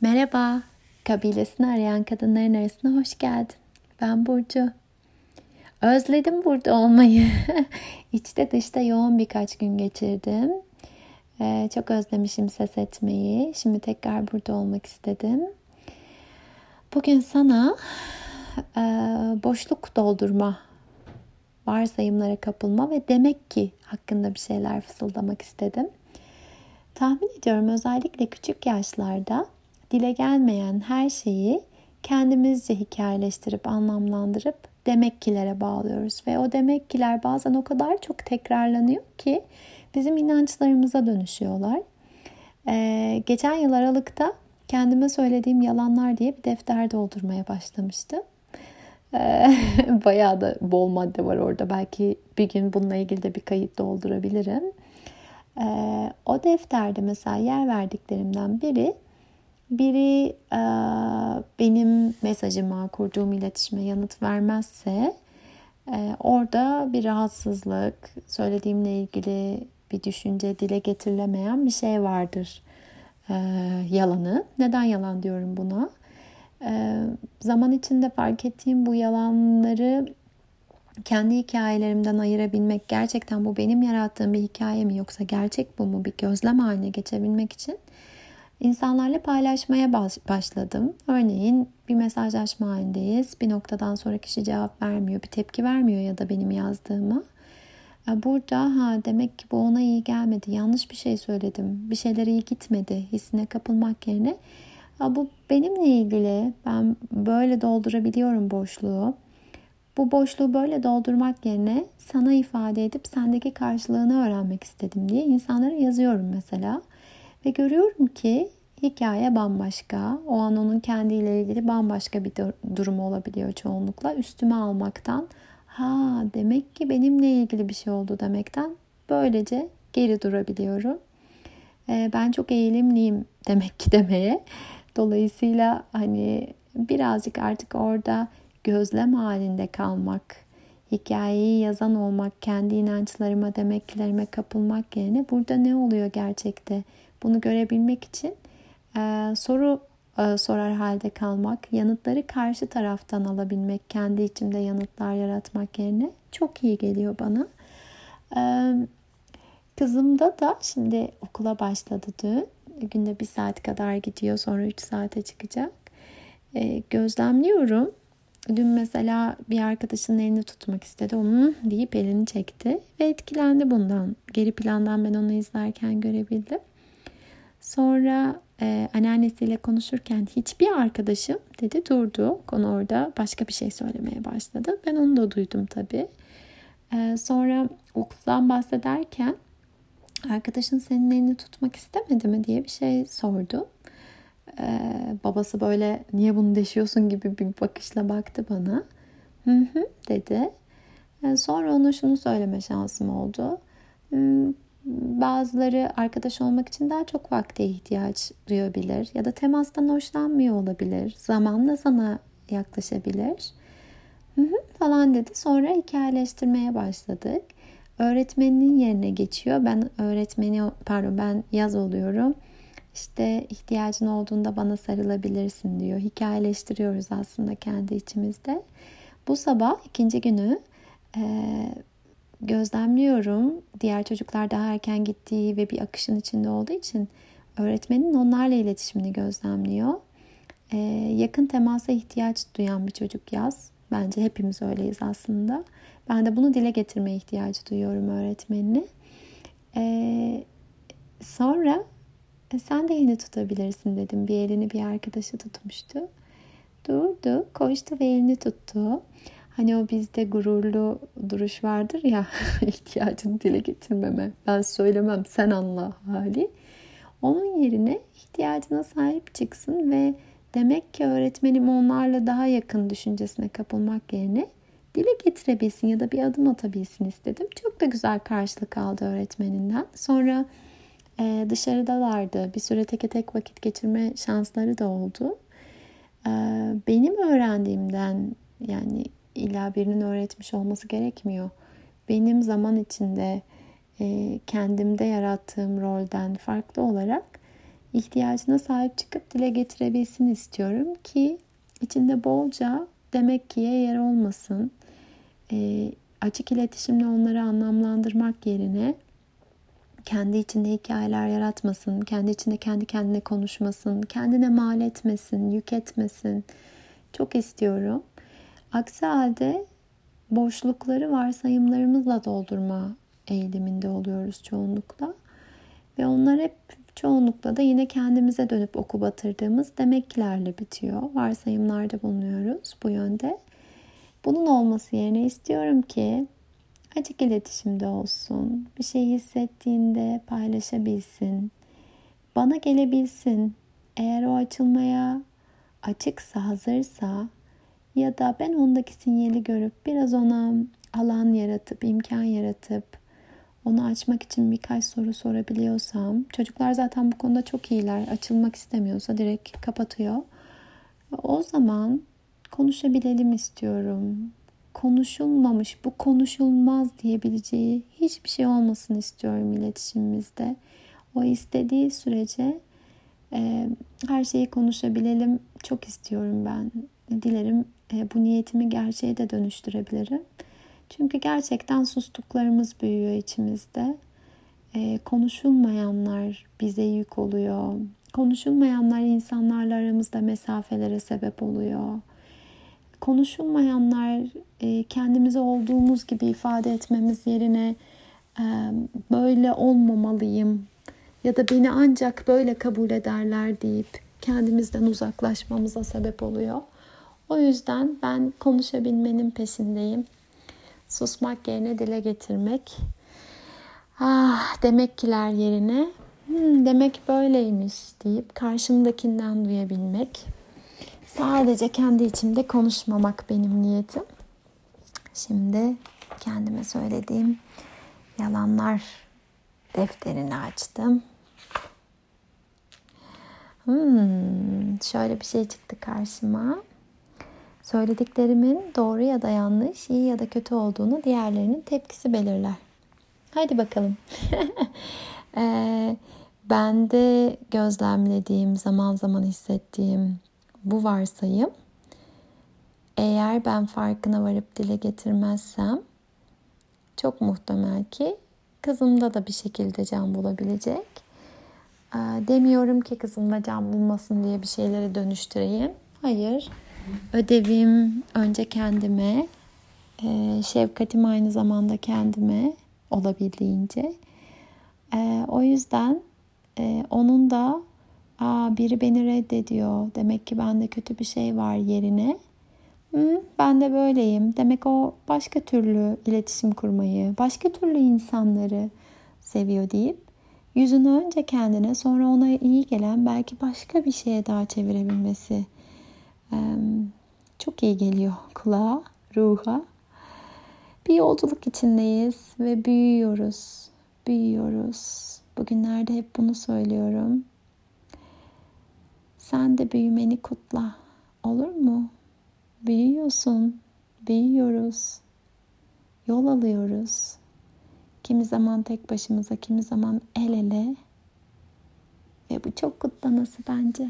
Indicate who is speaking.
Speaker 1: Merhaba, kabilesini arayan kadınların arasına hoş geldin. Ben Burcu. Özledim burada olmayı. İçte dışta yoğun birkaç gün geçirdim. Ee, çok özlemişim ses etmeyi. Şimdi tekrar burada olmak istedim. Bugün sana e, boşluk doldurma, varsayımlara kapılma ve demek ki hakkında bir şeyler fısıldamak istedim. Tahmin ediyorum özellikle küçük yaşlarda dile gelmeyen her şeyi kendimizce hikayeleştirip anlamlandırıp demekkilere bağlıyoruz ve o demekkiler bazen o kadar çok tekrarlanıyor ki bizim inançlarımıza dönüşüyorlar. Ee, geçen yıl Aralık'ta kendime söylediğim yalanlar diye bir defter doldurmaya başlamıştım. Ee, bayağı da bol madde var orada. Belki bir gün bununla ilgili de bir kayıt doldurabilirim. Ee, o defterde mesela yer verdiklerimden biri biri e, benim mesajıma, kurduğum iletişime yanıt vermezse e, orada bir rahatsızlık, söylediğimle ilgili bir düşünce dile getirilemeyen bir şey vardır e, yalanı. Neden yalan diyorum buna? E, zaman içinde fark ettiğim bu yalanları kendi hikayelerimden ayırabilmek gerçekten bu benim yarattığım bir hikaye mi yoksa gerçek bu mu bir gözlem haline geçebilmek için insanlarla paylaşmaya başladım. Örneğin bir mesajlaşma halindeyiz. Bir noktadan sonra kişi cevap vermiyor, bir tepki vermiyor ya da benim yazdığıma. E, burada ha demek ki bu ona iyi gelmedi. Yanlış bir şey söyledim. Bir şeyler iyi gitmedi. Hissine kapılmak yerine ha, bu benimle ilgili. Ben böyle doldurabiliyorum boşluğu. Bu boşluğu böyle doldurmak yerine sana ifade edip sendeki karşılığını öğrenmek istedim diye insanlara yazıyorum mesela. Ve görüyorum ki hikaye bambaşka. O an onun kendiyle ilgili bambaşka bir durum olabiliyor çoğunlukla. Üstüme almaktan ha demek ki benimle ilgili bir şey oldu demekten böylece geri durabiliyorum. Ee, ben çok eğilimliyim demek ki demeye. Dolayısıyla hani birazcık artık orada gözlem halinde kalmak, hikayeyi yazan olmak, kendi inançlarıma, demeklerime kapılmak yerine burada ne oluyor gerçekte? Bunu görebilmek için e, soru e, sorar halde kalmak, yanıtları karşı taraftan alabilmek, kendi içimde yanıtlar yaratmak yerine çok iyi geliyor bana. E, kızımda da şimdi okula başladı dün. Günde bir saat kadar gidiyor sonra üç saate çıkacak. E, gözlemliyorum. Dün mesela bir arkadaşının elini tutmak istedi. Onu deyip elini çekti ve etkilendi bundan. Geri plandan ben onu izlerken görebildim. Sonra e, anneannesiyle konuşurken hiçbir arkadaşım dedi durdu. Konu orada başka bir şey söylemeye başladı. Ben onu da duydum tabii. E, sonra okuldan bahsederken arkadaşın senin elini tutmak istemedi mi diye bir şey sordu. E, babası böyle niye bunu deşiyorsun gibi bir bakışla baktı bana. Hı hı dedi. E, sonra ona şunu söyleme şansım oldu. Bazıları arkadaş olmak için daha çok vakte ihtiyaç duyabilir ya da temastan hoşlanmıyor olabilir. Zamanla sana yaklaşabilir. Hı hı falan dedi. Sonra hikayeleştirmeye başladık. Öğretmeninin yerine geçiyor. Ben öğretmeni pardon ben yaz oluyorum. İşte ihtiyacın olduğunda bana sarılabilirsin diyor. Hikayeleştiriyoruz aslında kendi içimizde. Bu sabah ikinci günü gözlemliyorum. Diğer çocuklar daha erken gittiği ve bir akışın içinde olduğu için öğretmenin onlarla iletişimini gözlemliyor. Ee, yakın temasa ihtiyaç duyan bir çocuk yaz. Bence hepimiz öyleyiz aslında. Ben de bunu dile getirmeye ihtiyacı duyuyorum öğretmenini. Ee, sonra e, sen de elini tutabilirsin dedim. Bir elini bir arkadaşı tutmuştu. Durdu, koştu ve elini tuttu. Hani o bizde gururlu duruş vardır ya ihtiyacını dile getirmeme. Ben söylemem sen anla hali. Onun yerine ihtiyacına sahip çıksın ve demek ki öğretmenim onlarla daha yakın düşüncesine kapılmak yerine dile getirebilsin ya da bir adım atabilsin istedim. Çok da güzel karşılık aldı öğretmeninden. Sonra e, dışarıdalardı. Bir süre teke tek vakit geçirme şansları da oldu. E, benim öğrendiğimden yani illa birinin öğretmiş olması gerekmiyor. Benim zaman içinde e, kendimde yarattığım rolden farklı olarak ihtiyacına sahip çıkıp dile getirebilsin istiyorum ki içinde bolca demek ki'ye yer olmasın. E, açık iletişimle onları anlamlandırmak yerine kendi içinde hikayeler yaratmasın, kendi içinde kendi kendine konuşmasın, kendine mal etmesin, yük etmesin. Çok istiyorum. Aksi halde boşlukları varsayımlarımızla doldurma eğiliminde oluyoruz çoğunlukla. Ve onlar hep çoğunlukla da yine kendimize dönüp oku batırdığımız demeklerle bitiyor. Varsayımlarda bulunuyoruz bu yönde. Bunun olması yerine istiyorum ki açık iletişimde olsun. Bir şey hissettiğinde paylaşabilsin. Bana gelebilsin. Eğer o açılmaya açıksa, hazırsa ya da ben ondaki sinyali görüp biraz ona alan yaratıp, imkan yaratıp onu açmak için birkaç soru sorabiliyorsam, çocuklar zaten bu konuda çok iyiler. Açılmak istemiyorsa direkt kapatıyor. O zaman konuşabilelim istiyorum. Konuşulmamış, bu konuşulmaz diyebileceği hiçbir şey olmasın istiyorum iletişimimizde. O istediği sürece e, her şeyi konuşabilelim. Çok istiyorum ben. Dilerim bu niyetimi gerçeğe de dönüştürebilirim. Çünkü gerçekten sustuklarımız büyüyor içimizde. E, konuşulmayanlar bize yük oluyor. Konuşulmayanlar insanlarla aramızda mesafelere sebep oluyor. Konuşulmayanlar e, kendimizi olduğumuz gibi ifade etmemiz yerine e, böyle olmamalıyım ya da beni ancak böyle kabul ederler deyip kendimizden uzaklaşmamıza sebep oluyor. O yüzden ben konuşabilmenin peşindeyim. Susmak yerine dile getirmek. Ah demek kiler yerine hmm, demek böyleymiş deyip karşımdakinden duyabilmek. Sadece kendi içimde konuşmamak benim niyetim. Şimdi kendime söylediğim yalanlar defterini açtım. Hmm, şöyle bir şey çıktı karşıma. Söylediklerimin doğru ya da yanlış, iyi ya da kötü olduğunu diğerlerinin tepkisi belirler. Haydi bakalım. ee, ben de gözlemlediğim, zaman zaman hissettiğim bu varsayım eğer ben farkına varıp dile getirmezsem çok muhtemel ki kızımda da bir şekilde can bulabilecek. Ee, demiyorum ki kızımda can bulmasın diye bir şeyleri dönüştüreyim. Hayır. Ödevim önce kendime, e, şefkatim aynı zamanda kendime olabildiğince. E, o yüzden e, onun da Aa, biri beni reddediyor. Demek ki bende kötü bir şey var yerine. Hı, ben de böyleyim. Demek o başka türlü iletişim kurmayı, başka türlü insanları seviyor deyip yüzünü önce kendine sonra ona iyi gelen belki başka bir şeye daha çevirebilmesi çok iyi geliyor kulağa, ruha. Bir yolculuk içindeyiz ve büyüyoruz. Büyüyoruz. Bugünlerde hep bunu söylüyorum. Sen de büyümeni kutla. Olur mu? Büyüyorsun. Büyüyoruz. Yol alıyoruz. Kimi zaman tek başımıza, kimi zaman el ele. Ve bu çok kutlaması bence.